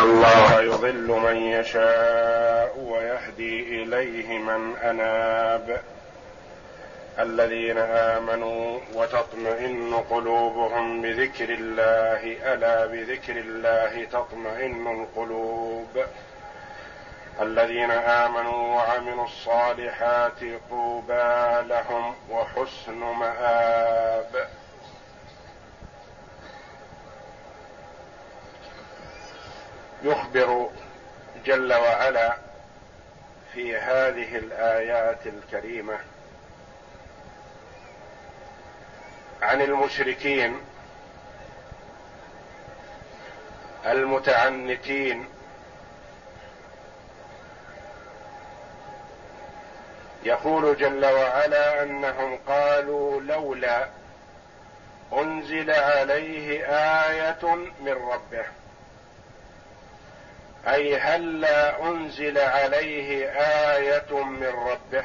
الله يضل من يشاء ويهدي إليه من أناب. الذين آمنوا وتطمئن قلوبهم بذكر الله ألا بذكر الله تطمئن القلوب. الذين آمنوا وعملوا الصالحات طوبى لهم وحسن مآب. يخبر جل وعلا في هذه الآيات الكريمة عن المشركين المتعنتين يقول جل وعلا أنهم قالوا لولا أنزل عليه آية من ربه. أي هلا أنزل عليه آية من ربه؟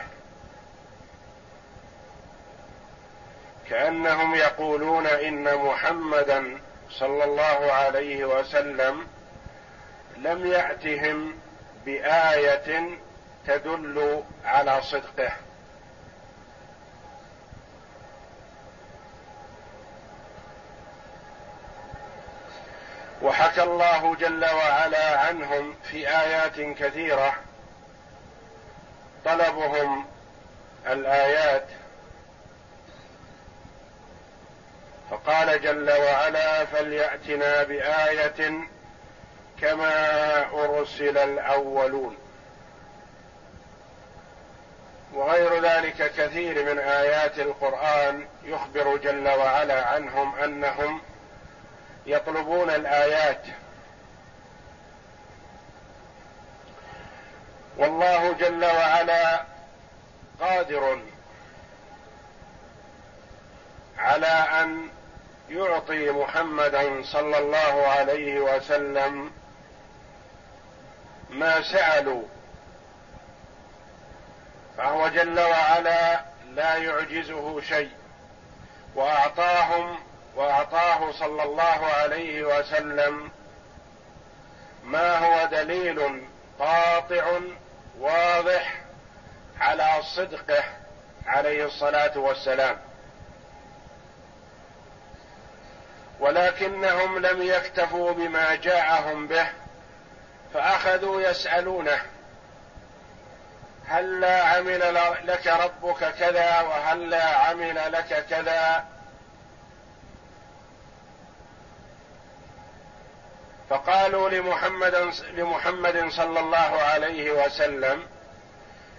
كأنهم يقولون إن محمدا صلى الله عليه وسلم لم يأتهم بآية تدل على صدقه. وحكى الله جل وعلا عنهم في آيات كثيرة. طلبهم الآيات. فقال جل وعلا فليأتنا بآية كما أرسل الأولون. وغير ذلك كثير من آيات القرآن يخبر جل وعلا عنهم أنهم يطلبون الآيات. والله جل وعلا قادر على أن يعطي محمدا صلى الله عليه وسلم ما سألوا. فهو جل وعلا لا يعجزه شيء. وأعطاهم وأعطاه صلى الله عليه وسلم. ما هو دليل قاطع واضح على صدقه عليه الصلاة والسلام. ولكنهم لم يكتفوا بما جاءهم به فأخذوا يسألونه هلا عمل لك ربك كذا وهلا عمل لك كذا؟ فقالوا لمحمد لمحمد صلى الله عليه وسلم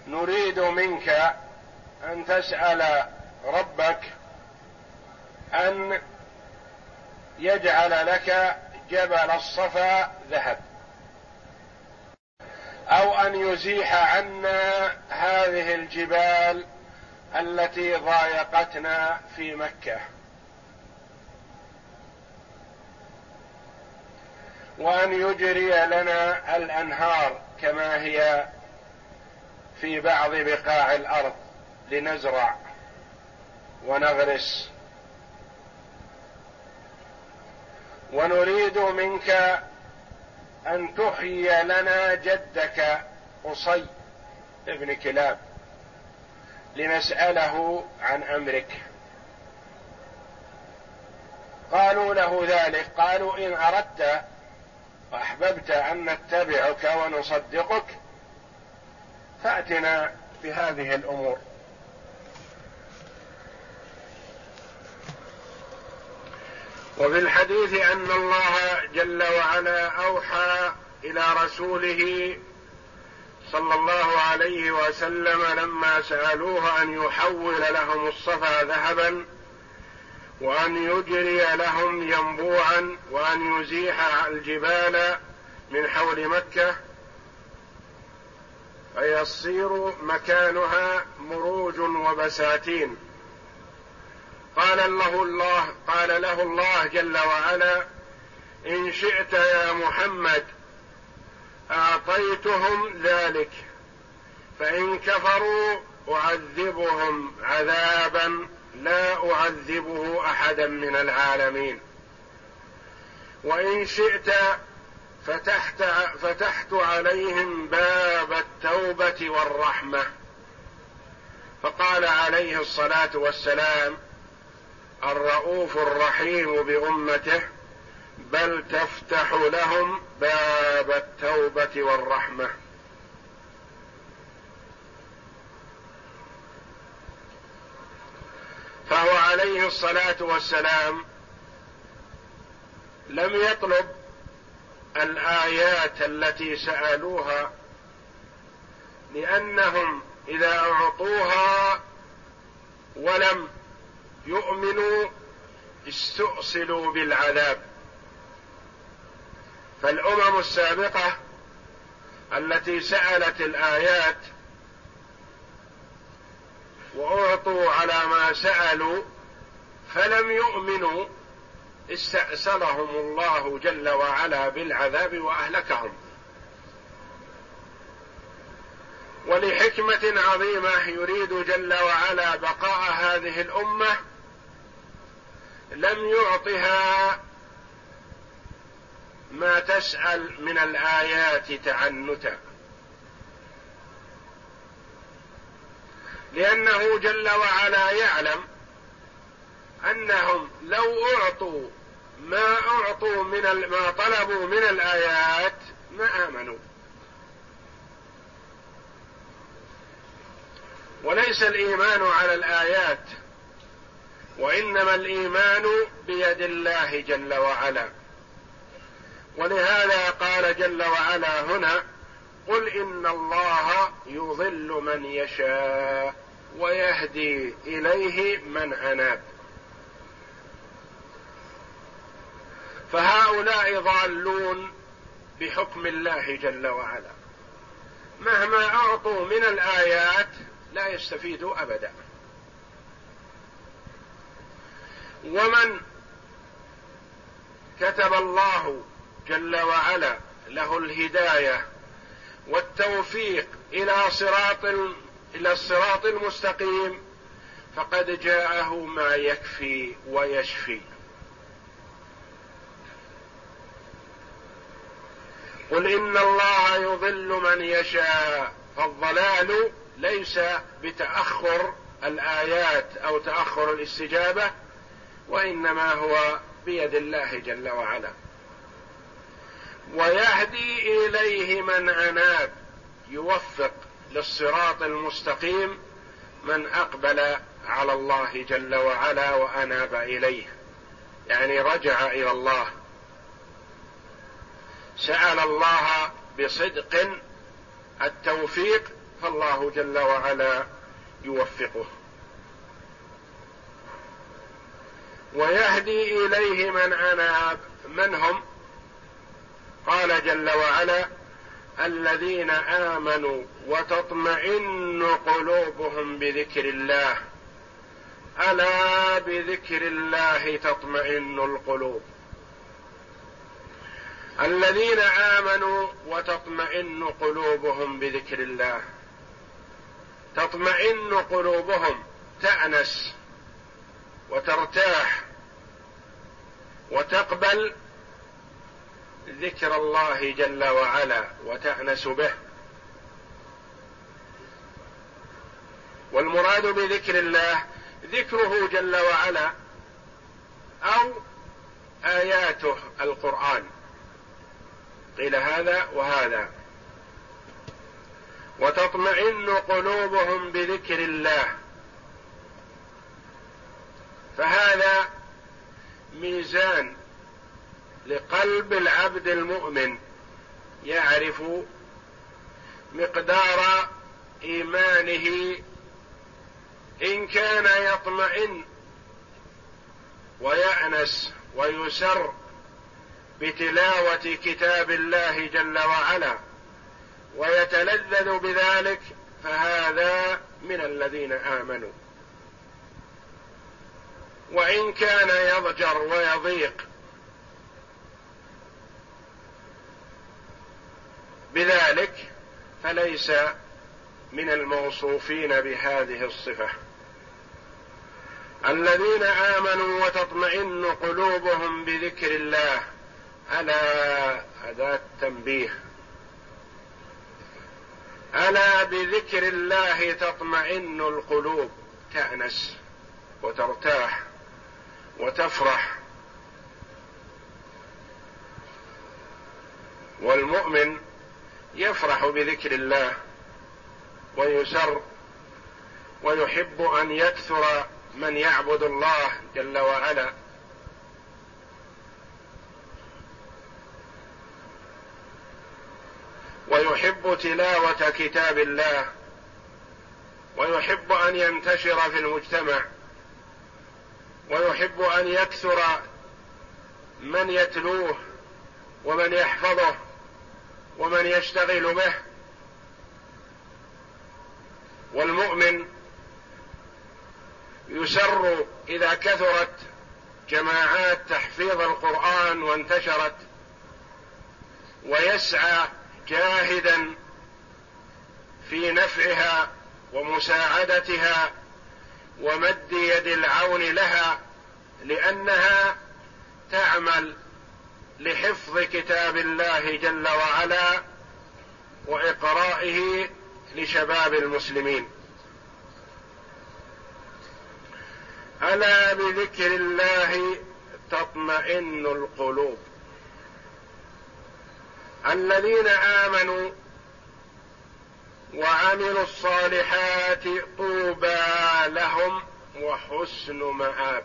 نريد منك أن تسأل ربك أن يجعل لك جبل الصفا ذهب أو أن يزيح عنا هذه الجبال التي ضايقتنا في مكة. وأن يجري لنا الأنهار كما هي في بعض بقاع الأرض لنزرع ونغرس. ونريد منك أن تحيي لنا جدك قصي ابن كلاب لنسأله عن أمرك. قالوا له ذلك. قالوا إن أردت وأحببت أن نتبعك ونصدقك فأتنا بهذه الأمور. وفي الحديث أن الله جل وعلا أوحى إلى رسوله صلى الله عليه وسلم لما سألوه أن يحول لهم الصفا ذهبا وأن يجري لهم ينبوعا وأن يزيح الجبال من حول مكة فيصير مكانها مروج وبساتين. قال له الله قال له الله جل وعلا إن شئت يا محمد أعطيتهم ذلك فإن كفروا أعذبهم عذابا لا أعذبه أحدا من العالمين. وإن شئت فتحت فتحت عليهم باب التوبة والرحمة. فقال عليه الصلاة والسلام الرؤوف الرحيم بأمته بل تفتح لهم باب التوبة والرحمة فهو عليه الصلاة والسلام لم يطلب الآيات التي سألوها لأنهم إذا أعطوها ولم يؤمنوا استؤصلوا بالعذاب. فالأمم السابقة التي سألت الآيات وأعطوا على ما سألوا فلم يؤمنوا استأسرهم الله جل وعلا بالعذاب وأهلكهم. ولحكمة عظيمة يريد جل وعلا بقاء هذه الأمة لم يعطها ما تسأل من الآيات تعنتا. لأنه جل وعلا يعلم أنهم لو أعطوا ما أعطوا من ما طلبوا من الآيات ما آمنوا. وليس الإيمان على الآيات وإنما الإيمان بيد الله جل وعلا. ولهذا قال جل وعلا هنا قل إن الله يضل من يشاء ويهدي إليه من أناب. فهؤلاء ضالون بحكم الله جل وعلا. مهما أعطوا من الآيات لا يستفيدوا أبدا. ومن كتب الله جل وعلا له الهداية والتوفيق إلى صراط إلى الصراط المستقيم فقد جاءه ما يكفي ويشفي. قل إن الله يضل من يشاء فالضلال ليس بتأخر الآيات أو تأخر الاستجابة وإنما هو بيد الله جل وعلا. ويهدي إليه من أناب يوفق للصراط المستقيم من أقبل على الله جل وعلا وأناب إليه. يعني رجع إلى الله سأل الله بصدق التوفيق فالله جل وعلا يوفقه. ويهدي إليه من اناب من هم قال جل وعلا الذين آمنوا وتطمئن قلوبهم بذكر الله. ألا بذكر الله تطمئن القلوب؟ الذين آمنوا وتطمئن قلوبهم بذكر الله. تطمئن قلوبهم تأنس وترتاح وتقبل ذكر الله جل وعلا وتأنس به. والمراد بذكر الله ذكره جل وعلا أو آياته القرآن. قيل هذا وهذا. وتطمئن قلوبهم بذكر الله. فهذا ميزان لقلب العبد المؤمن يعرف مقدار إيمانه. إن كان يطمئن ويأنس ويسر بتلاوة كتاب الله جل وعلا ويتلذذ بذلك فهذا من الذين آمنوا. وإن كان يضجر ويضيق بذلك فليس من الموصوفين بهذه الصفة. الذين آمنوا وتطمئن قلوبهم بذكر الله ألا أداة تنبيه ألا بذكر الله تطمئن القلوب تأنس وترتاح وتفرح. والمؤمن يفرح بذكر الله ويسر ويحب أن يكثر من يعبد الله جل وعلا. ويحب تلاوة كتاب الله ويحب أن ينتشر في المجتمع ويحب أن يكثر من يتلوه ومن يحفظه ومن يشتغل به. والمؤمن يسر إذا كثرت جماعات تحفيظ القرآن وانتشرت ويسعى جاهدا في نفعها ومساعدتها ومد يد العون لها لأنها تعمل لحفظ كتاب الله جل وعلا وإقرائه لشباب المسلمين. ألا بذكر الله تطمئن القلوب؟ الذين آمنوا وعملوا الصالحات طوبى لهم وحسن مآب.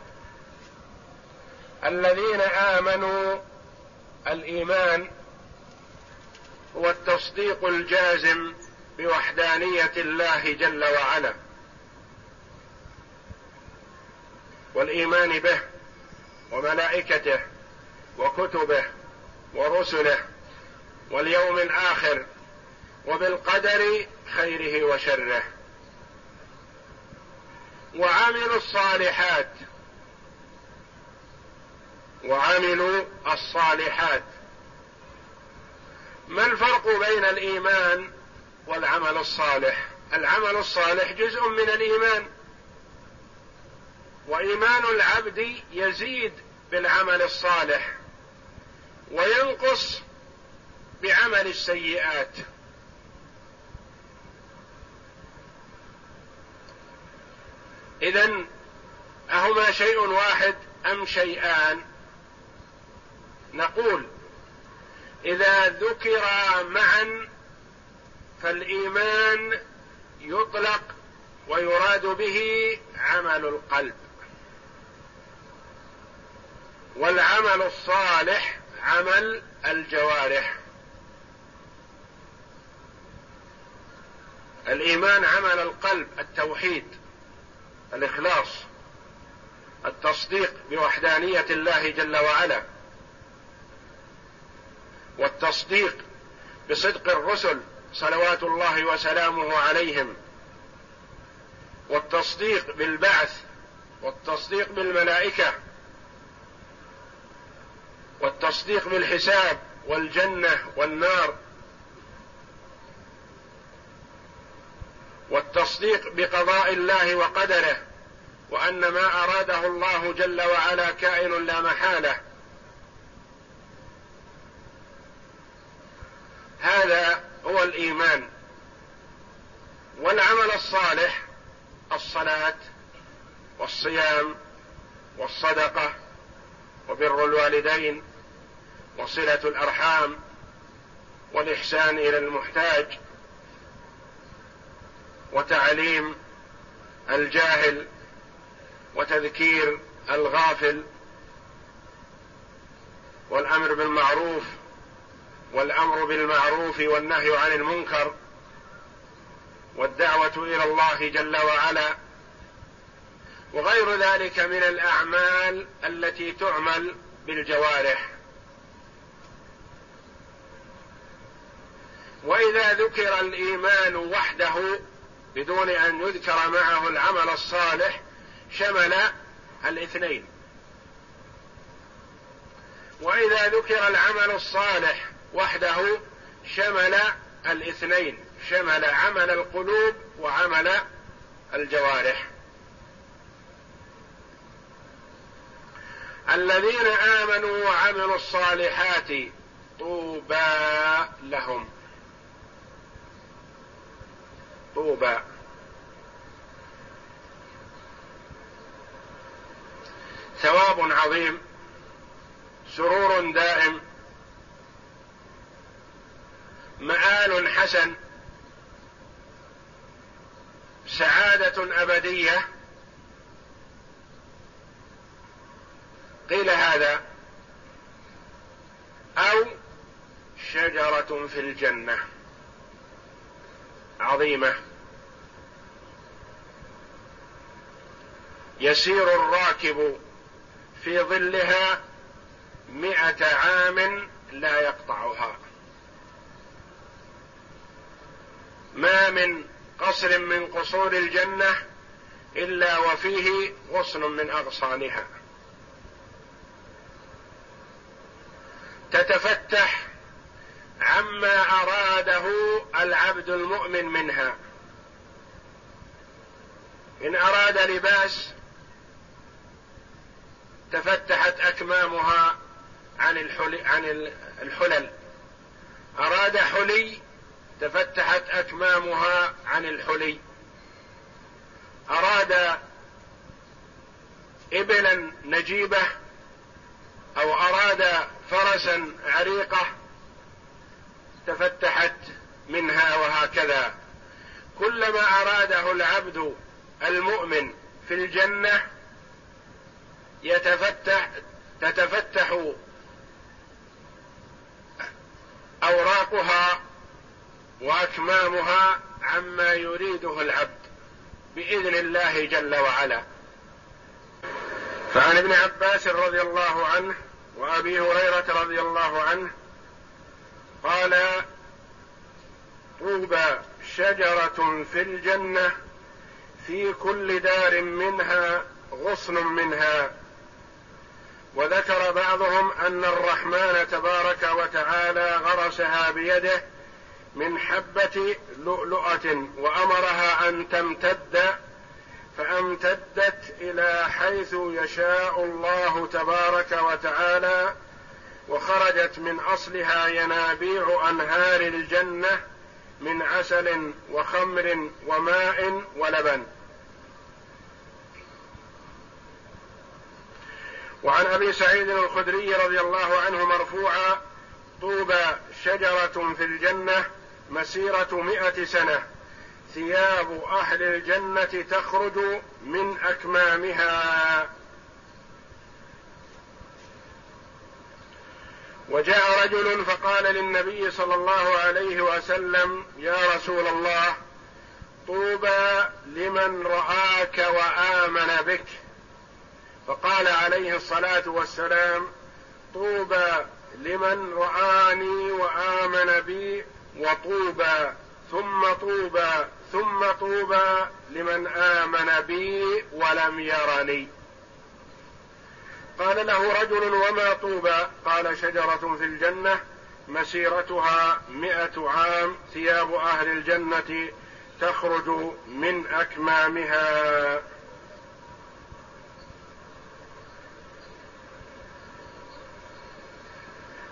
الذين آمنوا الإيمان هو التصديق الجازم بوحدانية الله جل وعلا والإيمان به وملائكته وكتبه ورسله واليوم الآخر وبالقدر خيره وشره. وعملوا الصالحات. وعملوا الصالحات. ما الفرق بين الإيمان والعمل الصالح؟ العمل الصالح جزء من الإيمان. وإيمان العبد يزيد بالعمل الصالح. وينقص بعمل السيئات. اذا أهما شيء واحد أم شيئان؟ نقول إذا ذكرا معا فالإيمان يطلق ويراد به عمل القلب. والعمل الصالح عمل الجوارح. الإيمان عمل القلب التوحيد الإخلاص التصديق بوحدانية الله جل وعلا والتصديق بصدق الرسل صلوات الله وسلامه عليهم والتصديق بالبعث والتصديق بالملائكة والتصديق بالحساب والجنة والنار. والتصديق بقضاء الله وقدره وأن ما أراده الله جل وعلا كائن لا محالة. هذا هو الإيمان. والعمل الصالح الصلاة والصيام والصدقة وبر الوالدين وصلة الأرحام والإحسان إلى المحتاج. وتعليم الجاهل وتذكير الغافل والأمر بالمعروف والأمر بالمعروف والنهي عن المنكر والدعوة إلى الله جل وعلا وغير ذلك من الأعمال التي تعمل بالجوارح. وإذا ذكر الإيمان وحده بدون أن يذكر معه العمل الصالح شمل الاثنين. وإذا ذكر العمل الصالح وحده شمل الاثنين شمل عمل القلوب وعمل الجوارح. الذين آمنوا وعملوا الصالحات طوبى لهم. طوبى. ثواب عظيم سرور دائم مآل حسن سعادة أبدية. قيل هذا أو شجرة في الجنة. عظيمة. يسير الراكب في ظلها مئة عام لا يقطعها. ما من قصر من قصور الجنة إلا وفيه غصن من أغصانها. تتفتح عما أراده العبد المؤمن منها. إن أراد لباس تفتحت أكمامها عن الحلل. أراد حلي تفتحت أكمامها عن الحلي. أراد إبلا نجيبة أو أراد فرسا عريقة تفتحت منها وهكذا. كلما أراده العبد المؤمن في الجنة يتفتح تتفتح أوراقها وأكمامها عما يريده العبد بإذن الله جل وعلا. فعن ابن عباس رضي الله عنه وأبي هريرة رضي الله عنه قال طوبى شجرة في الجنة في كل دار منها غصن منها. وذكر بعضهم أن الرحمن تبارك وتعالى غرسها بيده من حبة لؤلؤة وأمرها أن تمتد فأمتدت إلى حيث يشاء الله تبارك وتعالى وخرجت من أصلها ينابيع أنهار الجنة من عسل وخمر وماء ولبن. وعن أبي سعيد الخدري رضي الله عنه مرفوعا طوبى شجرة في الجنة مسيرة مائه سنة. ثياب أهل الجنة تخرج من أكمامها. وجاء رجل فقال للنبي صلى الله عليه وسلم يا رسول الله طوبى لمن رآك وآمن بك. فقال عليه الصلاة والسلام طوبى لمن رآني وآمن بي وطوبى ثم طوبى ثم طوبى لمن آمن بي ولم يرني. قال له رجل وما طوبى؟ قال شجرة في الجنة مسيرتها مئة عام ثياب أهل الجنة تخرج من أكمامها.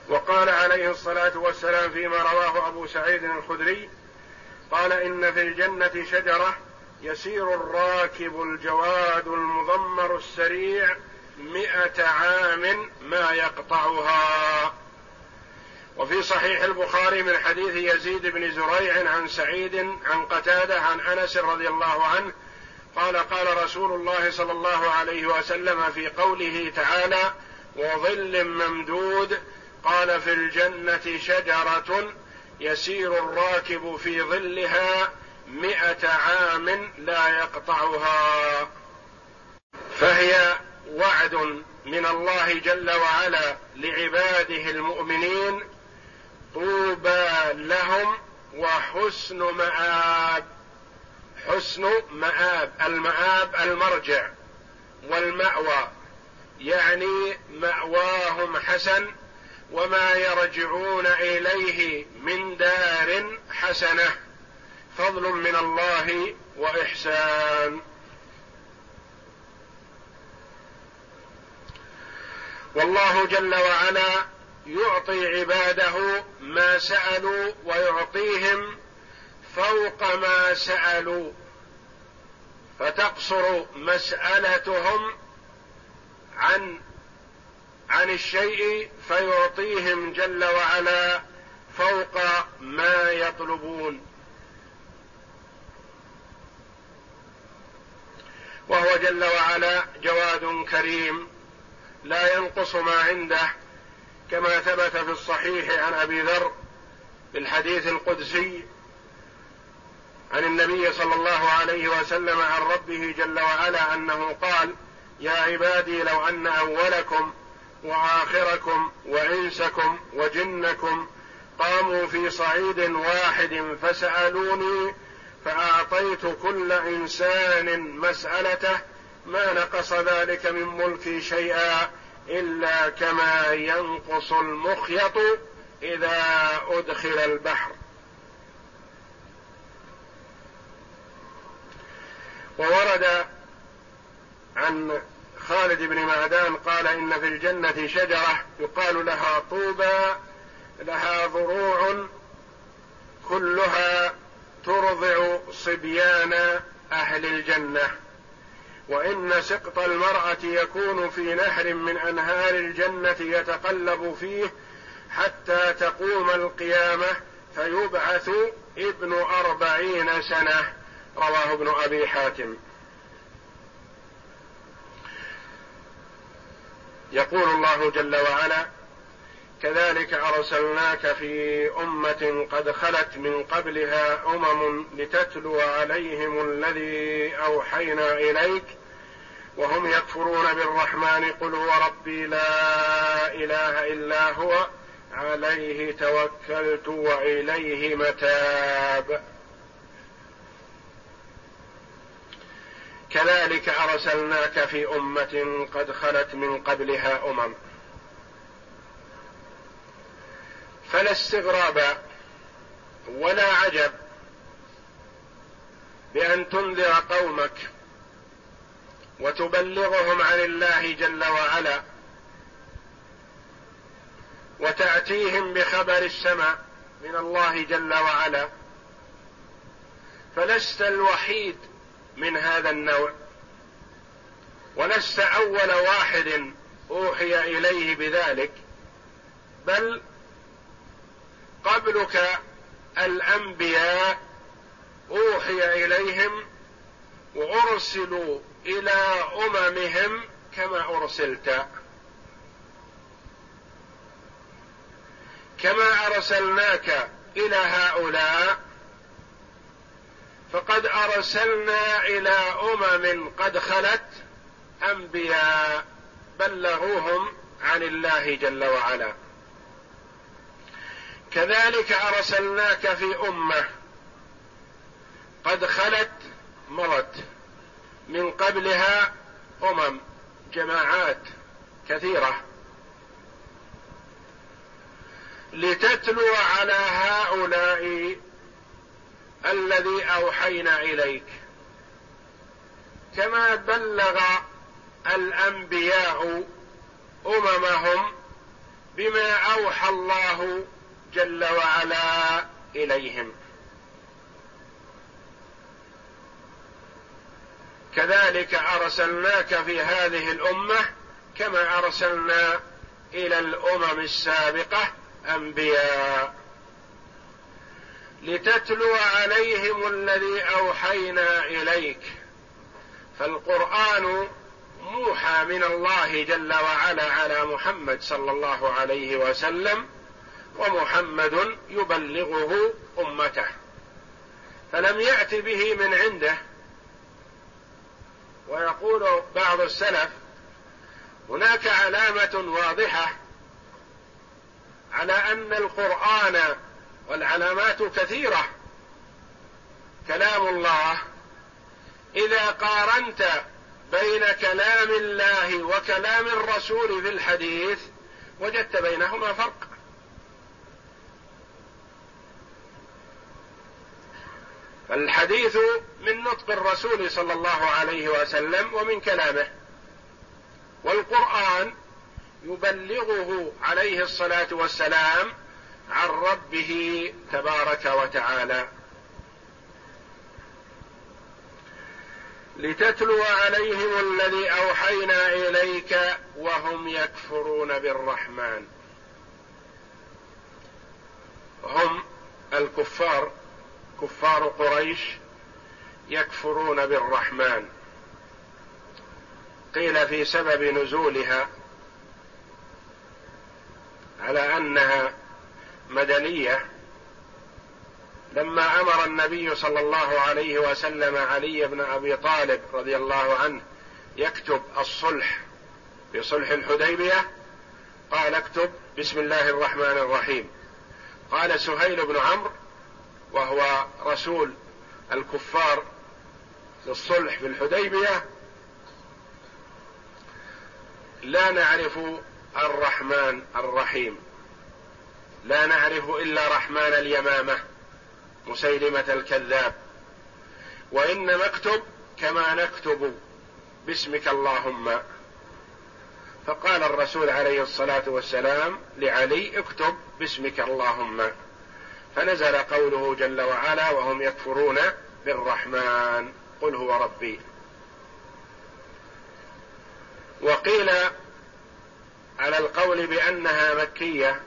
وقال عليه الصلاة والسلام فيما رواه أبو سعيد الخدري قال إن في الجنة شجرة يسير الراكب الجواد المضمر السريع مئة عام ما يقطعها. وفي صحيح البخاري من حديث يزيد بن زريع عن سعيد عن قتادة عن أنس رضي الله عنه قال قال رسول الله صلى الله عليه وسلم في قوله تعالى وظل ممدود قال في الجنة شجرة يسير الراكب في ظلها مئة عام لا يقطعها. فهي وعد من الله جل وعلا لعباده المؤمنين طوبى لهم وحسن مآب حسن مآب المآب المرجع والمأوى يعني مأواهم حسن وما يرجعون إليه من دار حسنة. فضل من الله وإحسان. والله جل وعلا يعطي عباده ما سألوا ويعطيهم فوق ما سألوا. فتقصر مسألتهم عن عن الشيء فيعطيهم جل وعلا فوق ما يطلبون. وهو جل وعلا جواد كريم. لا ينقص ما عنده كما ثبت في الصحيح عن أبي ذر بالحديث القدسي عن النبي صلى الله عليه وسلم عن ربه جل وعلا أنه قال يا عبادي لو أن أولكم وآخركم وإنسكم وجنكم قاموا في صعيد واحد فسألوني فأعطيت كل إنسان مسألته ما نقص ذلك من ملكي شيئا إلا كما ينقص المخيط إذا أدخل البحر. وورد عن خالد بن معدان قال إن في الجنة شجرة يقال لها طوبى لها ضروع كلها ترضع صبيان أهل الجنة. وإن سقط المرأة يكون في نهر من أنهار الجنة يتقلب فيه حتى تقوم القيامة فيبعث ابن أربعين سنة. رواه ابن أبي حاتم. يقول الله جل وعلا كذلك أرسلناك في أمة قد خلت من قبلها أمم لتتلو عليهم الذي أوحينا إليك وهم يكفرون بالرحمن قل هو ربي لا إله إلا هو عليه توكلت وإليه متاب. كذلك أرسلناك في أمة قد خلت من قبلها أمم. فلا استغراب ولا عجب بأن تنذر قومك وتبلغهم عن الله جل وعلا وتأتيهم بخبر السماء من الله جل وعلا فلست الوحيد من هذا النوع ولست أول واحد أوحي إليه بذلك بل قبلك الأنبياء أوحي إليهم وأرسلوا إلى أممهم كما أرسلت. كما أرسلناك إلى هؤلاء فقد أرسلنا إلى أمم قد خلت أنبياء بلغوهم عن الله جل وعلا. كذلك أرسلناك في أمة قد خلت مضت من قبلها أمم جماعات كثيرة. لتتلو على هؤلاء الذي أوحينا إليك. كما بلغ الأنبياء أممهم بما أوحى الله جل وعلا إليهم. كذلك أرسلناك في هذه الأمة كما أرسلنا إلى الأمم السابقة أنبياء. لتتلو عليهم الذي أوحينا إليك. فالقرآن موحى من الله جل وعلا على محمد صلى الله عليه وسلم ومحمد يبلغه أمته. فلم يأت به من عنده ويقول بعض السلف هناك علامة واضحة على أن القرآن والعلامات كثيرة. كلام الله إذا قارنت بين كلام الله وكلام الرسول في الحديث وجدت بينهما فرق. فالحديث من نطق الرسول صلى الله عليه وسلم ومن كلامه. والقرآن يبلغه عليه الصلاة والسلام عن ربه تبارك وتعالى. لتتلو عليهم الذي أوحينا إليك وهم يكفرون بالرحمن. هم الكفار كفار قريش يكفرون بالرحمن. قيل في سبب نزولها على أنها مدنية. لما أمر النبي صلى الله عليه وسلم علي بن أبي طالب رضي الله عنه يكتب الصلح في صلح الحديبية قال اكتب بسم الله الرحمن الرحيم. قال سهيل بن عمرو وهو رسول الكفار في الصلح في الحديبية لا نعرف الرحمن الرحيم. لا نعرف إلا رحمن اليمامة مسيلمة الكذاب. وإنما اكتب كما نكتب باسمك اللهم. فقال الرسول عليه الصلاة والسلام لعلي اكتب باسمك اللهم. فنزل قوله جل وعلا وهم يكفرون بالرحمن. قل هو ربي. وقيل على القول بأنها مكية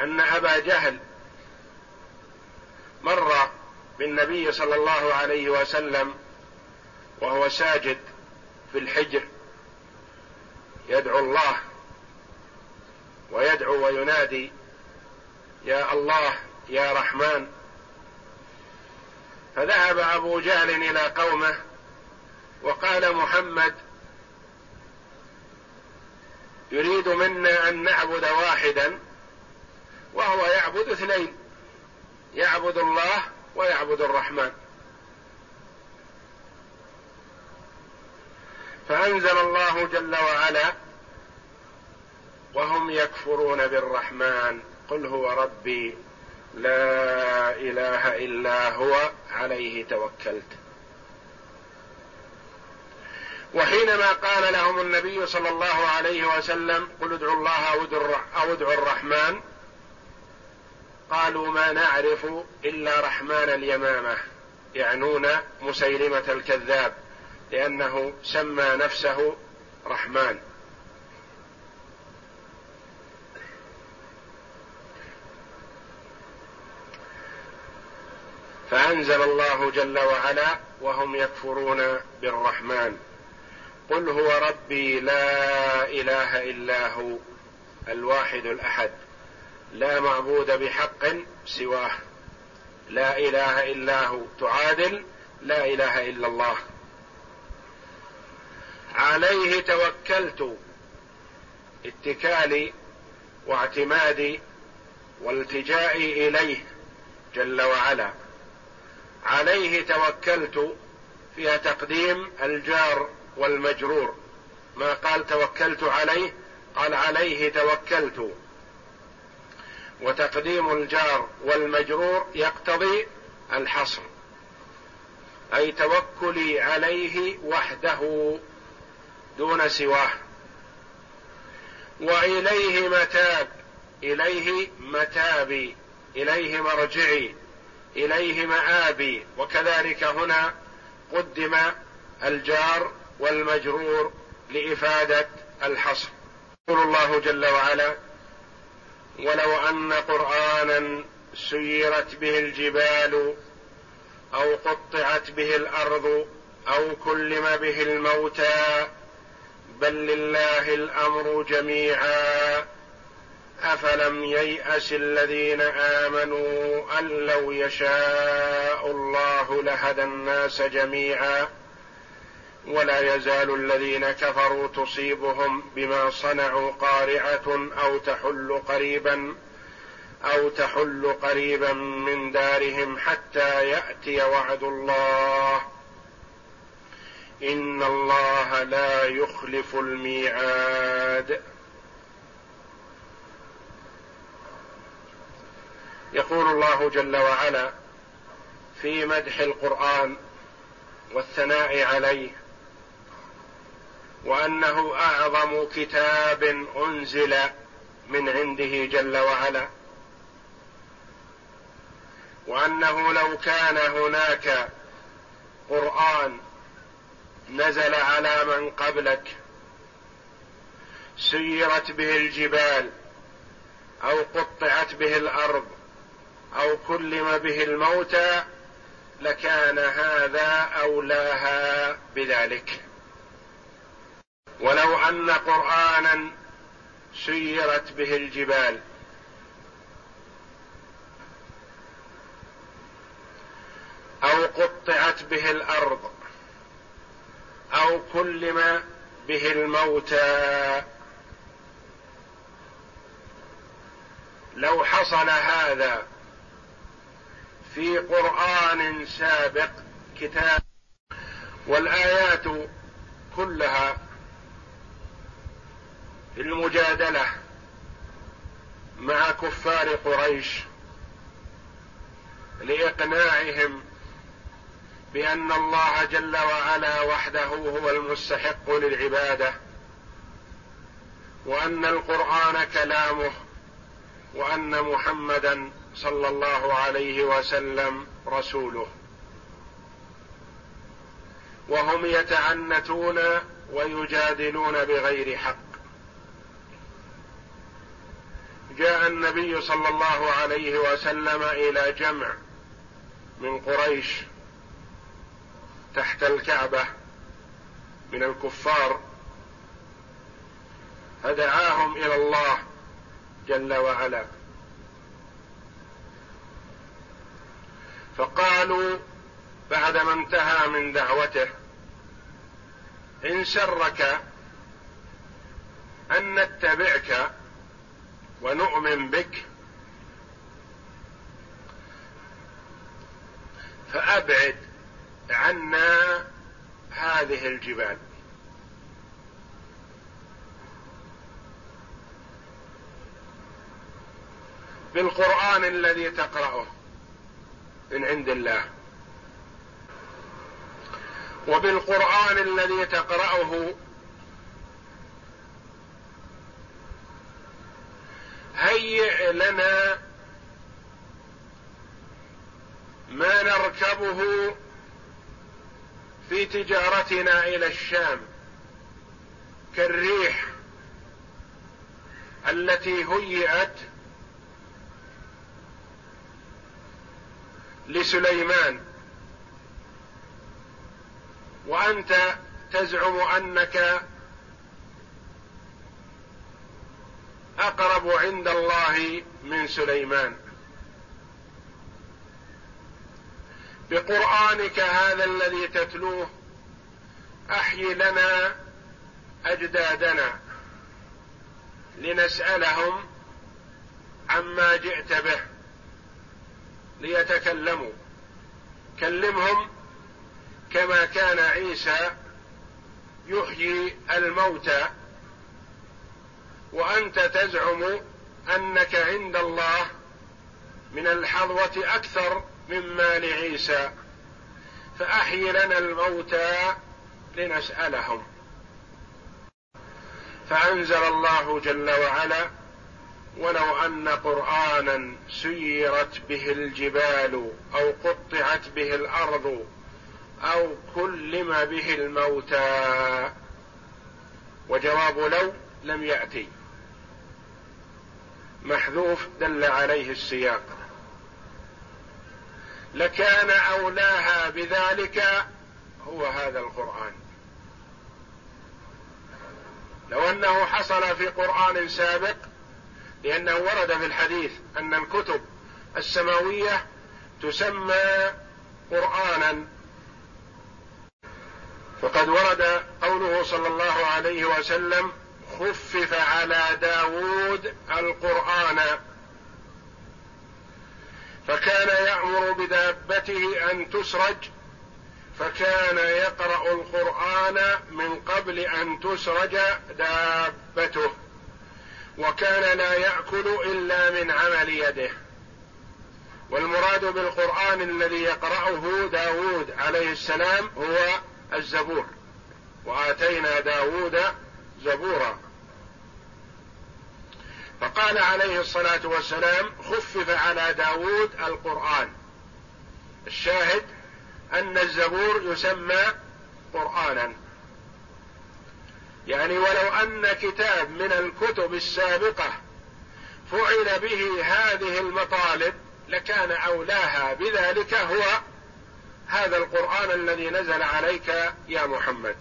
أن أبا جهل مر بالنبي صلى الله عليه وسلم وهو ساجد في الحجر يدعو الله ويدعو وينادي يا الله يا رحمن. فذهب أبو جهل إلى قومه وقال محمد يريد منا أن نعبد واحدا وهو يعبد اثنين يعبد الله ويعبد الرحمن. فأنزل الله جل وعلا وهم يكفرون بالرحمن. قل هو ربي لا إله إلا هو عليه توكلت. وحينما قال لهم النبي صلى الله عليه وسلم قل ادعوا الله أو ادعوا الرحمن قالوا ما نعرف إلا رحمن اليمامة يعنون مسيلمة الكذاب لأنه سمى نفسه رحمن. فأنزل الله جل وعلا وهم يكفرون بالرحمن. قل هو ربي لا إله إلا هو الواحد الأحد. لا معبود بحق سواه. لا إله إلا هو. تعادل لا إله إلا الله. عليه توكلت. اتكالي واعتمادي والتجائي إليه جل وعلا. عليه توكلت فيها تقديم الجار والمجرور. ما قال توكلت عليه؟ قال عليه توكلت. وتقديم الجار والمجرور يقتضي الحصر. أي توكلي عليه وحده دون سواه. وإليه متاب. إليه متابي. إليه مرجعي. إليه مآبي. وكذلك هنا قدم الجار والمجرور لإفادة الحصر. يقول الله جل وعلا ولو أن قرآنا سيرت به الجبال أو قطعت به الأرض أو كلم به الموتى بل لله الأمر جميعا. أفلم ييأس الذين آمنوا أن لو يشاء الله لهدى الناس جميعا ولا يزال الذين كفروا تصيبهم بما صنعوا قارعة أو تحل قريبا أو تحل قريبا من دارهم حتى يأتي وعد الله. إن الله لا يخلف الميعاد. يقول الله جل وعلا في مدح القرآن والثناء عليه وأنه أعظم كتاب أنزل من عنده جل وعلا وأنه لو كان هناك قرآن نزل على من قبلك سيرت به الجبال أو قطعت به الأرض أو كلم به الموتى لكان هذا أولاها بذلك. ولو أن قرآنا سيرت به الجبال. أو قطعت به الأرض. أو كلم به الموتى. لو حصل هذا في قرآن سابق كتاب والآيات كلها المجادلة مع كفار قريش لإقناعهم بأن الله جل وعلا وحده هو المستحق للعبادة وأن القرآن كلامه وأن محمدا صلى الله عليه وسلم رسوله. وهم يتعنتون ويجادلون بغير حق. جاء النبي صلى الله عليه وسلم إلى جمع من قريش تحت الكعبة من الكفار فدعاهم إلى الله جل وعلا. فقالوا بعدما انتهى من دعوته إن سرك أن نتبعك ونؤمن بك فأبعد عنا هذه الجبال. بالقرآن الذي تقرأه. من عند الله. وبالقرآن الذي تقرأه هيئ لنا ما نركبه في تجارتنا إلى الشام كالريح التي هيئت لسليمان. وأنت تزعم أنك أقرب عند الله من سليمان. بقرآنك هذا الذي تتلوه أحي لنا أجدادنا لنسألهم عما جئت به. ليتكلموا. كلمهم كما كان عيسى يحيي الموتى وأنت تزعم أنك عند الله من الحظوة أكثر مما لعيسى فأحي لنا الموتى لنسألهم. فأنزل الله جل وعلا ولو أن قرآنا سيرت به الجبال أو قطعت به الأرض أو كلم به الموتى. وجواب لو لم يأتي. محذوف دل عليه السياق. لكان أولاها بذلك هو هذا القرآن. لو أنه حصل في قرآن سابق لأنه ورد في الحديث أن الكتب السماوية تسمى قرانا. فقد ورد قوله صلى الله عليه وسلم خفف على داود القرآن. فكان يأمر بدابته أن تسرج فكان يقرأ القرآن من قبل أن تسرج دابته. وكان لا يأكل إلا من عمل يده. والمراد بالقرآن الذي يقرأه داود عليه السلام هو الزبور. وآتينا داود زبورا. فقال عليه الصلاة والسلام خفف على داود القرآن. الشاهد أن الزبور يسمى قرآنا. يعني ولو أن كتاب من الكتب السابقة فعل به هذه المطالب لكان أولاها بذلك هو هذا القرآن الذي نزل عليك يا محمد.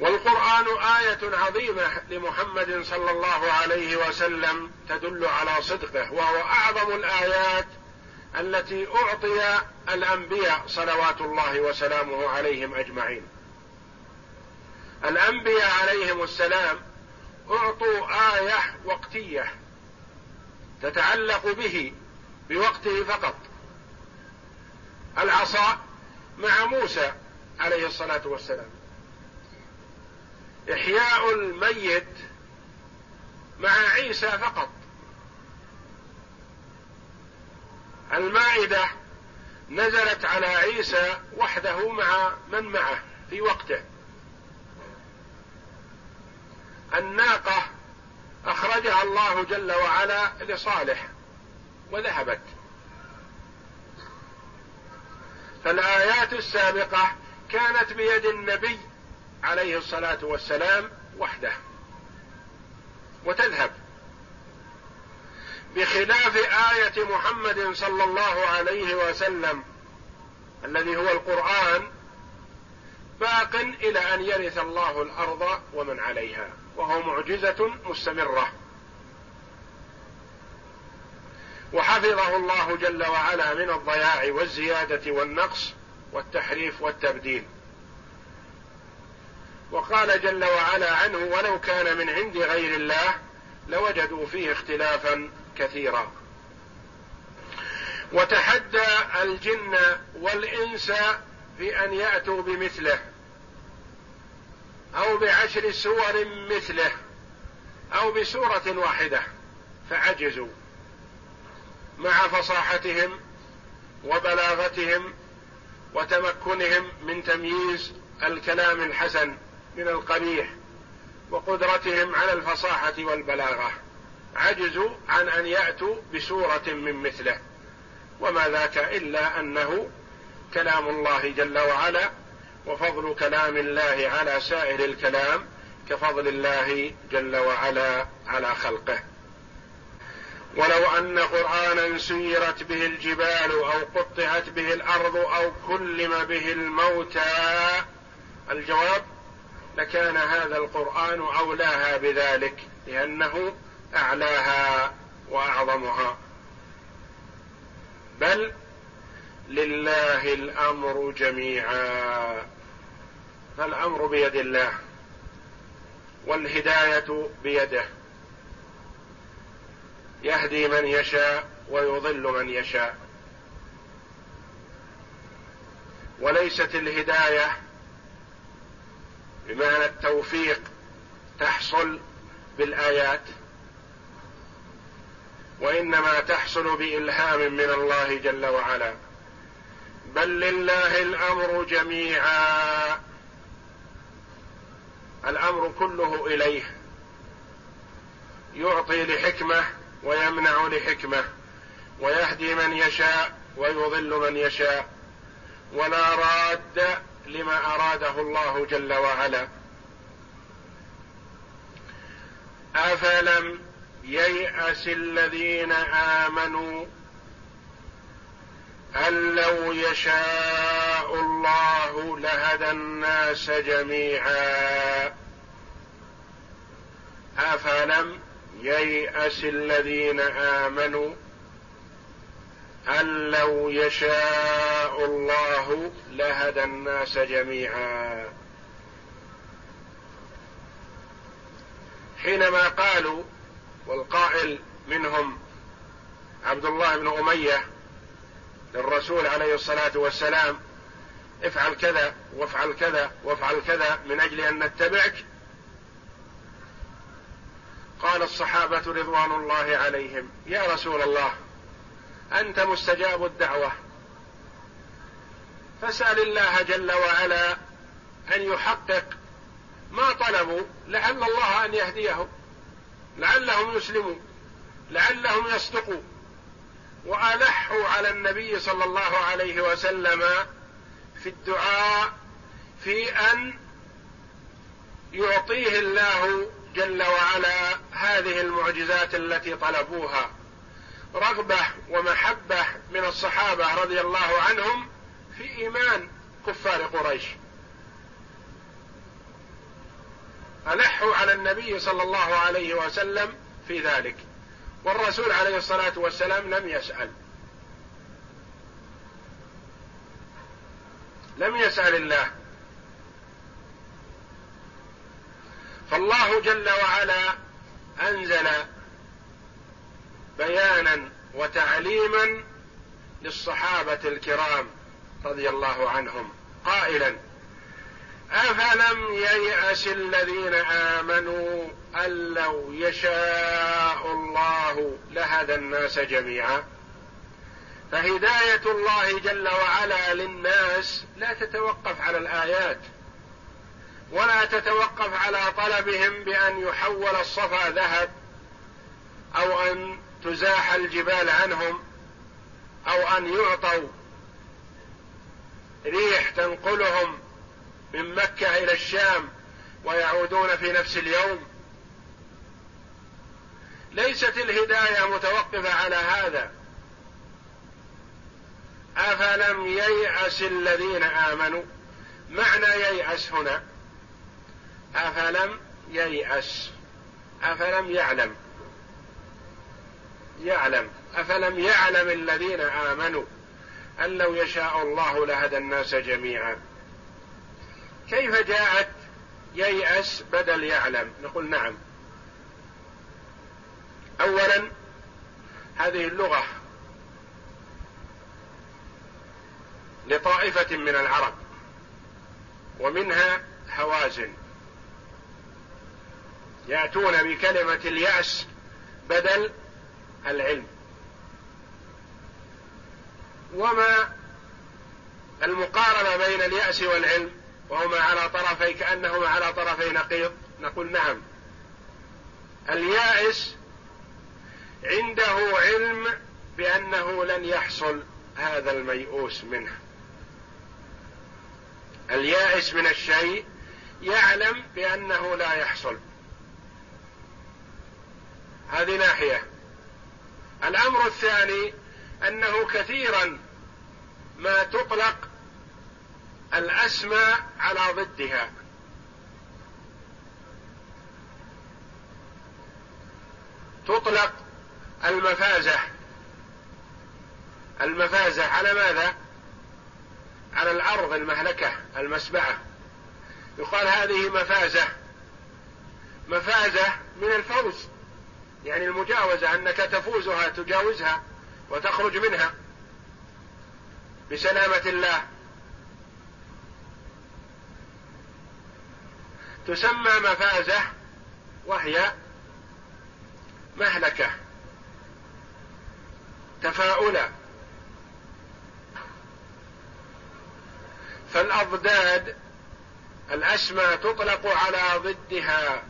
والقرآن آية عظيمة لمحمد صلى الله عليه وسلم تدل على صدقه وهو أعظم الآيات التي أعطي الأنبياء صلوات الله وسلامه عليهم أجمعين. الأنبياء عليهم السلام أعطوا آية وقتية تتعلق به بوقته فقط. العصا مع موسى عليه الصلاة والسلام. إحياء الميت مع عيسى فقط. المائدة نزلت على عيسى وحده مع من معه في وقته. الناقة أخرجها الله جل وعلا لصالح وذهبت. فالآيات السابقة كانت بيد النبي عليه الصلاة والسلام وحده وتذهب. بخلاف آية محمد صلى الله عليه وسلم الذي هو القرآن باق إلى أن يرث الله الأرض ومن عليها. وهو معجزة مستمرة. وحفظه الله جل وعلا من الضياع والزيادة والنقص والتحريف والتبديل. وقال جل وعلا عنه ولو كان من عند غير الله لوجدوا فيه اختلافا كثيرا وتحدى الجن والإنس في ان يأتوا بمثله. أو بعشر سور مثله أو بسورة واحدة فعجزوا. مع فصاحتهم وبلاغتهم وتمكنهم من تمييز الكلام الحسن من القبيح وقدرتهم على الفصاحة والبلاغة. عجزوا عن أن يأتوا بسورة من مثله. وما ذاك إلا أنه كلام الله جل وعلا وفضل كلام الله على سائر الكلام كفضل الله جل وعلا على خلقه. ولو أن قرآنا سيرت به الجبال أو قطعت به الأرض أو كلم به الموتى الجواب لكان هذا القرآن أولاها بذلك لأنه أعلاها وأعظمها. بل لله الأمر جميعا. فالامر بيد الله والهداية بيده. يهدي من يشاء ويضل من يشاء. وليست الهداية بمعنى التوفيق تحصل بالآيات وإنما تحصل بإلهام من الله جل وعلا. بل لله الأمر جميعا. الأمر كله إليه. يعطي لحكمة ويمنع لحكمة ويهدي من يشاء ويضل من يشاء. ولا راد لما أراده الله جل وعلا. أفلم ييأس الذين آمنوا أن لو يشاء الله لهدى الناس جميعا. أفلم ييأس الذين آمنوا أن لو يشاء الله لهدى الناس جميعا. حينما قالوا والقائل منهم عبد الله بن أمية للرسول عليه الصلاة والسلام افعل كذا وافعل كذا وافعل كذا من أجل أن نتبعك. قال الصحابة رضوان الله عليهم يا رسول الله أنت مستجاب الدعوة. فاسأل الله جل وعلا أن يحقق ما طلبوا لعل الله أن يهديهم لعلهم يسلموا لعلهم يصدقوا. وألحوا على النبي صلى الله عليه وسلم في الدعاء في أن يعطيه الله جل وعلا هذه المعجزات التي طلبوها. رغبة ومحبة من الصحابة رضي الله عنهم في إيمان كفار قريش. ألحوا على النبي صلى الله عليه وسلم في ذلك. والرسول عليه الصلاة والسلام لم يسأل. لم يسأل الله. فالله جل وعلا أنزل بيانا وتعليما للصحابة الكرام رضي الله عنهم. قائلا افلم يياس الذين امنوا أن لو يشاء الله لهدى الناس جميعا. فهداية الله جل وعلا للناس لا تتوقف على الآيات ولا تتوقف على طلبهم بأن يحول الصفا ذهب أو أن تزاح الجبال عنهم أو أن يعطوا ريح تنقلهم من مكة إلى الشام ويعودون في نفس اليوم. ليست الهداية متوقفة على هذا. أفلم ييأس الذين آمنوا؟ معنى ييأس هنا. أفلم ييأس. أفلم يعلم. يعلم. أفلم يعلم الذين آمنوا أن لو يشاء الله لهدى الناس جميعا. كيف جاءت ييأس بدل يعلم؟ نقول نعم. أولا هذه اللغة لطائفة من العرب ومنها هوازن يأتون بكلمة اليأس بدل العلم. وما المقارنة بين اليأس والعلم؟ وهما على طرفي كأنهما على طرفي نقيض؟ نقول نعم. اليائس عنده علم بأنه لن يحصل هذا الميؤوس منه. اليائس من الشيء يعلم بأنه لا يحصل. هذه ناحية. الأمر الثاني أنه كثيرا ما تطلق الأسماء على ضدها. تطلق المفازة. المفازة على ماذا؟ على الأرض المهلكة المسبعه يقال هذه مفازة. مفازة من الفوز. يعني المجاوزة أنك تفوزها تجاوزها وتخرج منها. بسلامة الله. تسمى مفازة وهي مهلكة. تفاؤلا. فالأضداد الأسمى تطلق على ضدها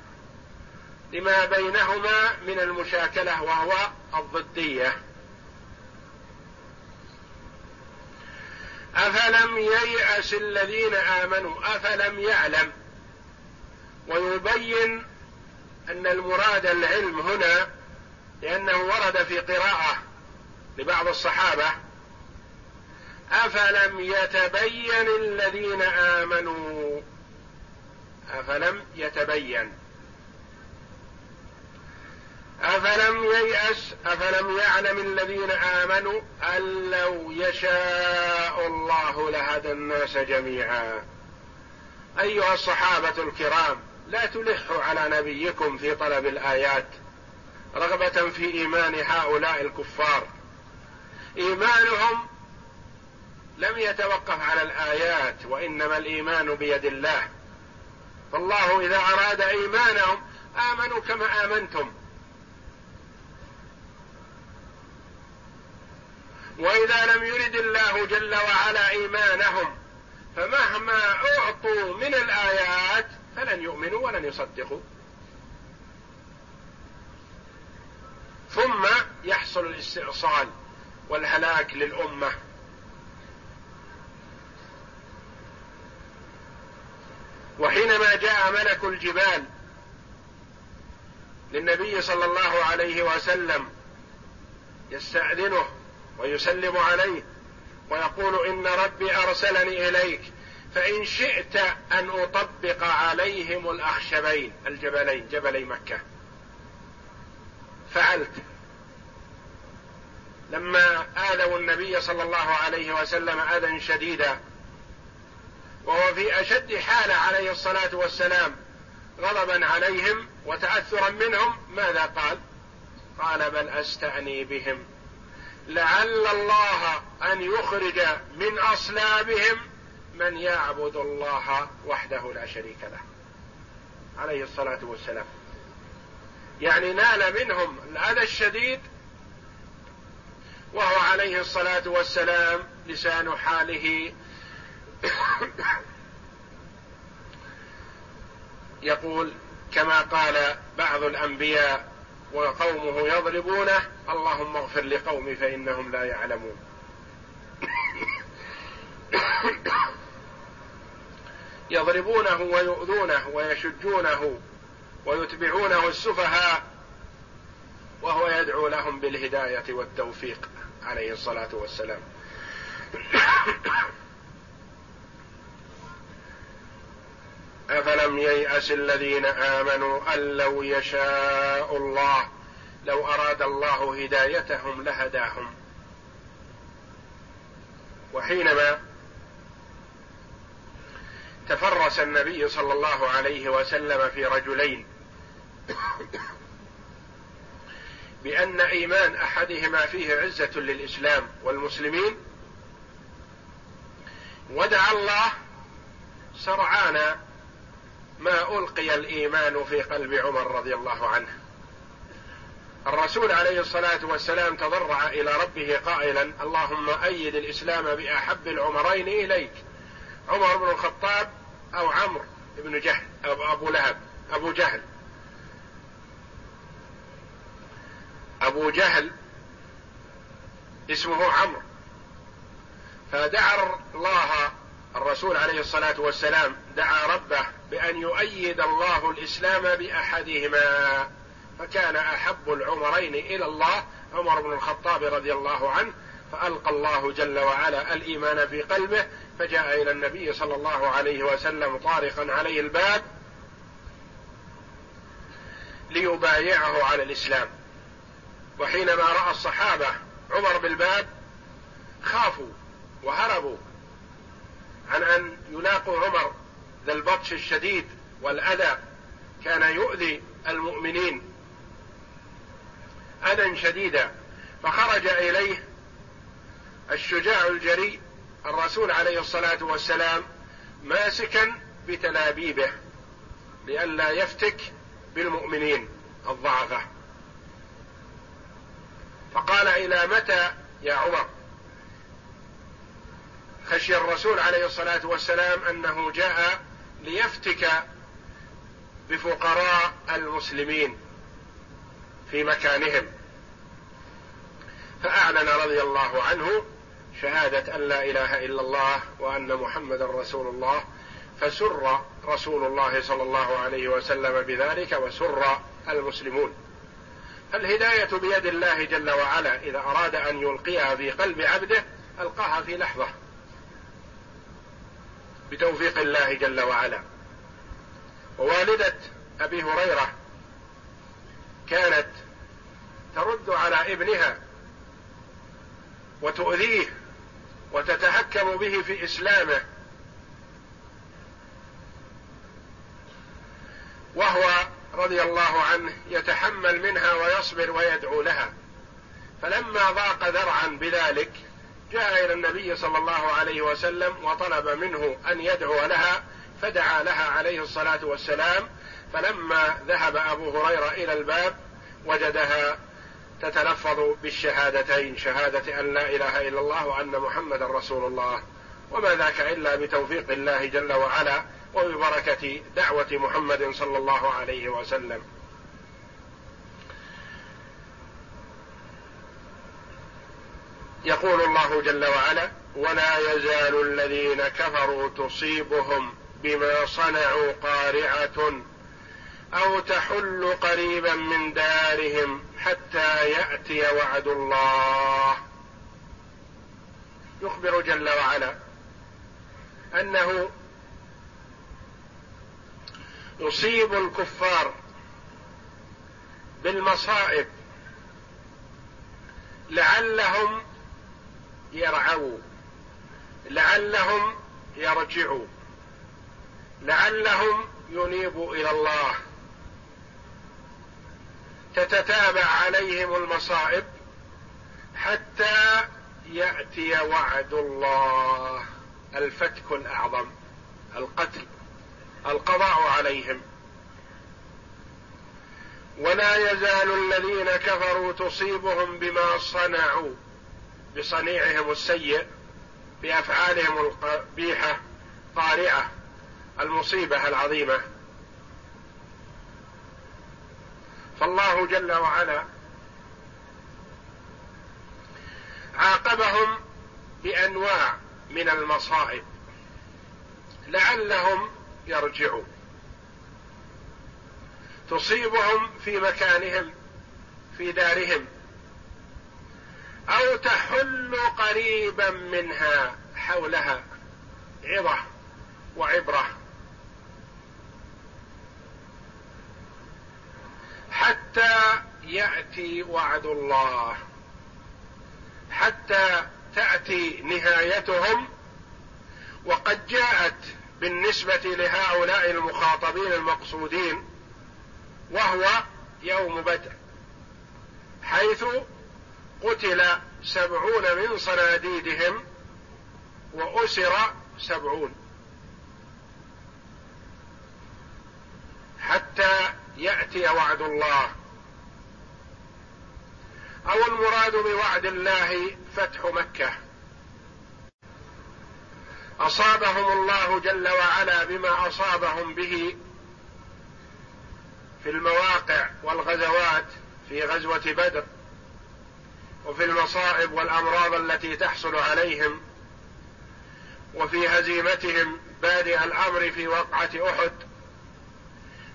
لما بينهما من المشاكلة وهو الضدية. أفلم ييأس الذين آمنوا؟ أفلم يعلم. ويبين أن المراد العلم هنا لأنه ورد في قراءة لبعض الصحابة أفلم يتبين الذين آمنوا؟ أفلم يتبين. أفلم ييأس أفلم يعلم الذين آمنوا أن لو يشاء الله لهدى الناس جميعا. أيها الصحابة الكرام لا تلحوا على نبيكم في طلب الآيات رغبة في إيمان هؤلاء الكفار. إيمانهم لم يتوقف على الآيات وإنما الإيمان بيد الله. فالله إذا أراد إيمانهم آمنوا كما آمنتم. وإذا لم يرد الله جل وعلا إيمانهم فمهما أعطوا من الآيات فلن يؤمنوا ولن يصدقوا. ثم يحصل الاستئصال. والهلاك للأمة. وحينما جاء ملك الجبال للنبي صلى الله عليه وسلم يستأذنه ويسلم عليه ويقول إن ربي أرسلني إليك فإن شئت أن أطبق عليهم الأخشبين الجبلين جبلي مكة. فعلت. لما آذوا النبي صلى الله عليه وسلم أذى شديدا. وهو في أشد حالة عليه الصلاة والسلام غضبا عليهم وتأثرا منهم. ماذا قال؟ قال بل أستأني بهم. لعل الله أن يخرج من أصلابهم من يعبد الله وحده لا شريك له. عليه الصلاة والسلام. يعني نال منهم الأذى الشديد وهو عليه الصلاة والسلام لسان حاله. يقول كما قال بعض الأنبياء وقومه يضربونه اللهم اغفر لقومي فإنهم لا يعلمون. يضربونه ويؤذونه ويشجونه ويتبعونه السفهاء وهو يدعو لهم بالهداية والتوفيق عليه الصلاة والسلام. أفلم ييأس الذين آمنوا أن لو يشاء الله لو أراد الله هدايتهم لهداهم. وحينما تفرس النبي صلى الله عليه وسلم في رجلين بأن إيمان أحدهما فيه عزة للإسلام والمسلمين ودعا الله سرعان ما ألقي الإيمان في قلب عمر رضي الله عنه. الرسول عليه الصلاة والسلام تضرع إلى ربه قائلا اللهم أيد الإسلام بأحب العمرين إليك عمر بن الخطاب أو عمرو بن جهل أو أبو لهب أبو جهل. أبو جهل اسمه عمرو فدعا الله الرسول عليه الصلاة والسلام دعا ربه بأن يؤيد الله الإسلام بأحدهما فكان أحب العمرين إلى الله عمر بن الخطاب رضي الله عنه فألقى الله جل وعلا الإيمان في قلبه فجاء إلى النبي صلى الله عليه وسلم طارقا عليه الباب ليبايعه على الإسلام. وحينما رأى الصحابة عمر بالباب خافوا وهربوا عن أن يلاقوا عمر ذا البطش الشديد والأذى كان يؤذي المؤمنين أذى شديدا فخرج إليه الشجاع الجريء الرسول عليه الصلاة والسلام ماسكا بتلابيبه لئلا يفتك بالمؤمنين الضعفة. فقال إلى متى يا عمر؟ خشي الرسول عليه الصلاة والسلام أنه جاء ليفتك بفقراء المسلمين في مكانهم. فأعلن رضي الله عنه شهادة أن لا إله إلا الله وأن محمدا رسول الله فسر رسول الله صلى الله عليه وسلم بذلك وسر المسلمون. الهداية بيد الله جل وعلا إذا أراد أن يلقيها في قلب عبده ألقاها في لحظة. بتوفيق الله جل وعلا. ووالدة أبي هريرة كانت ترد على ابنها وتؤذيه وتتهكم به في إسلامه. وهو رضي الله عنه يتحمل منها ويصبر ويدعو لها. فلما ضاق ذرعا بذلك جاء إلى النبي صلى الله عليه وسلم وطلب منه أن يدعو لها فدعا لها عليه الصلاة والسلام. فلما ذهب أبو هريرة إلى الباب وجدها تتلفظ بالشهادتين شهادة أن لا إله إلا الله وأن محمدا رسول الله. وما ذاك إلا بتوفيق الله جل وعلا. وببركه دعوة محمد صلى الله عليه وسلم. يقول الله جل وعلا ولا يزال الذين كفروا تصيبهم بما صنعوا قارعة أو تحل قريبا من دارهم حتى يأتي وعد الله. يخبر جل وعلا أنه يصيب الكفار بالمصائب لعلهم يرعوا لعلهم يرجعوا لعلهم ينيبوا إلى الله. تتتابع عليهم المصائب حتى يأتي وعد الله. الفتك الأعظم القتل. القضاء عليهم. ولا يزال الذين كفروا تصيبهم بما صنعوا بصنيعهم السيء بأفعالهم القبيحة قارعه المصيبة العظيمة. فالله جل وعلا عاقبهم بأنواع من المصائب لعلهم يرجعوا تصيبهم في مكانهم في دارهم أو تحل قريبا منها حولها عظة وعبرة. حتى يأتي وعد الله. حتى تأتي نهايتهم. وقد جاءت بالنسبة لهؤلاء المخاطبين المقصودين وهو يوم بدر حيث قتل سبعون من صناديدهم وأسر سبعون. حتى يأتي وعد الله. أو المراد بوعد الله فتح مكة. أصابهم الله جل وعلا بما أصابهم به في المواقع والغزوات في غزوة بدر وفي المصائب والأمراض التي تحصل عليهم وفي هزيمتهم بادئ الأمر في وقعة أحد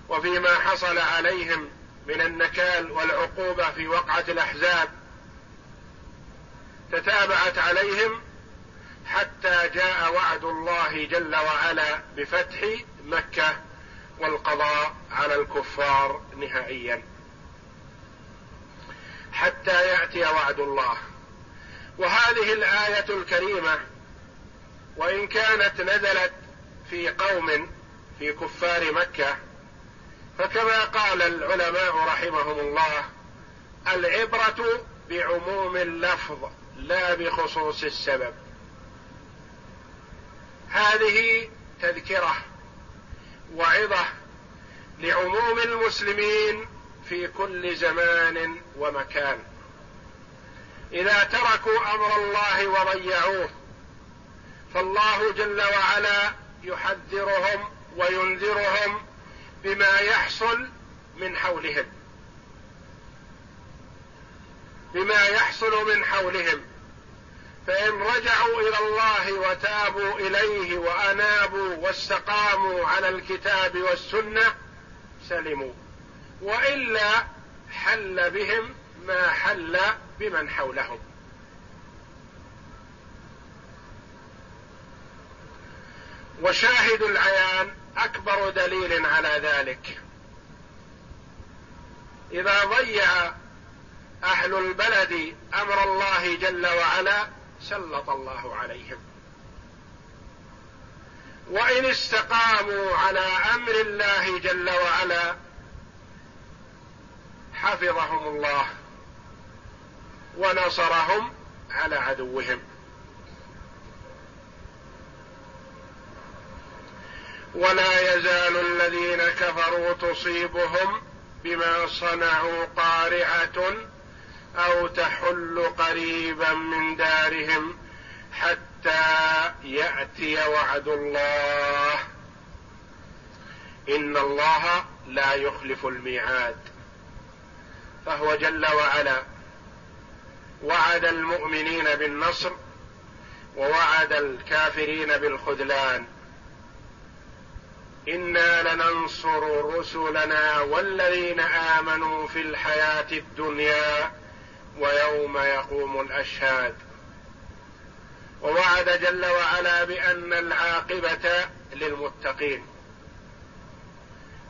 وفيما حصل عليهم من النكال والعقوبة في وقعة الأحزاب تتابعت عليهم حتى جاء وعد الله جل وعلا بفتح مكة والقضاء على الكفار نهائيا. حتى يأتي وعد الله. وهذه الآية الكريمة وإن كانت نزلت في قوم في كفار مكة فكما قال العلماء رحمهم الله العبرة بعموم اللفظ لا بخصوص السبب. هذه تذكرة وعظه لعموم المسلمين في كل زمان ومكان. إذا تركوا أمر الله وضيعوه فالله جل وعلا يحذرهم وينذرهم بما يحصل من حولهم. بما يحصل من حولهم. فإن رجعوا إلى الله وتابوا إليه وأنابوا واستقاموا على الكتاب والسنة سلموا. وإلا حل بهم ما حل بمن حولهم. وشاهد العيان أكبر دليل على ذلك. إذا ضيع أهل البلد أمر الله جل وعلا سلط الله عليهم. وإن استقاموا على أمر الله جل وعلا حفظهم الله ونصرهم على عدوهم. ولا يزال الذين كفروا تصيبهم بما صنعوا قارعة أو تحل قريبا من دارهم حتى يأتي وعد الله. إن الله لا يخلف الميعاد. فهو جل وعلا وعد المؤمنين بالنصر ووعد الكافرين بالخذلان. إنا لننصر رسلنا والذين آمنوا في الحياة الدنيا ويوم يقوم الأشهاد. ووعد جل وعلا بأن العاقبة للمتقين.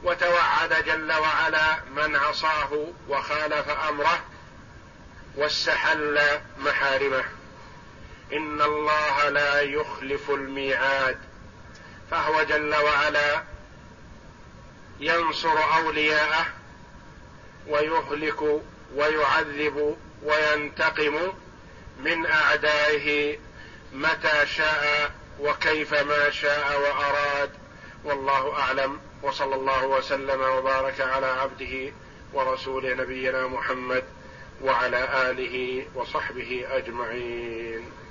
وتوعد جل وعلا من عصاه وخالف أمره واستحل محارمه. إن الله لا يخلف الميعاد. فهو جل وعلا ينصر أولياءه ويهلك ويعذب وينتقم من أعدائه متى شاء وكيف ما شاء وأراد. والله أعلم. وصلى الله وسلم وبارك على عبده ورسول نبينا محمد وعلى آله وصحبه أجمعين.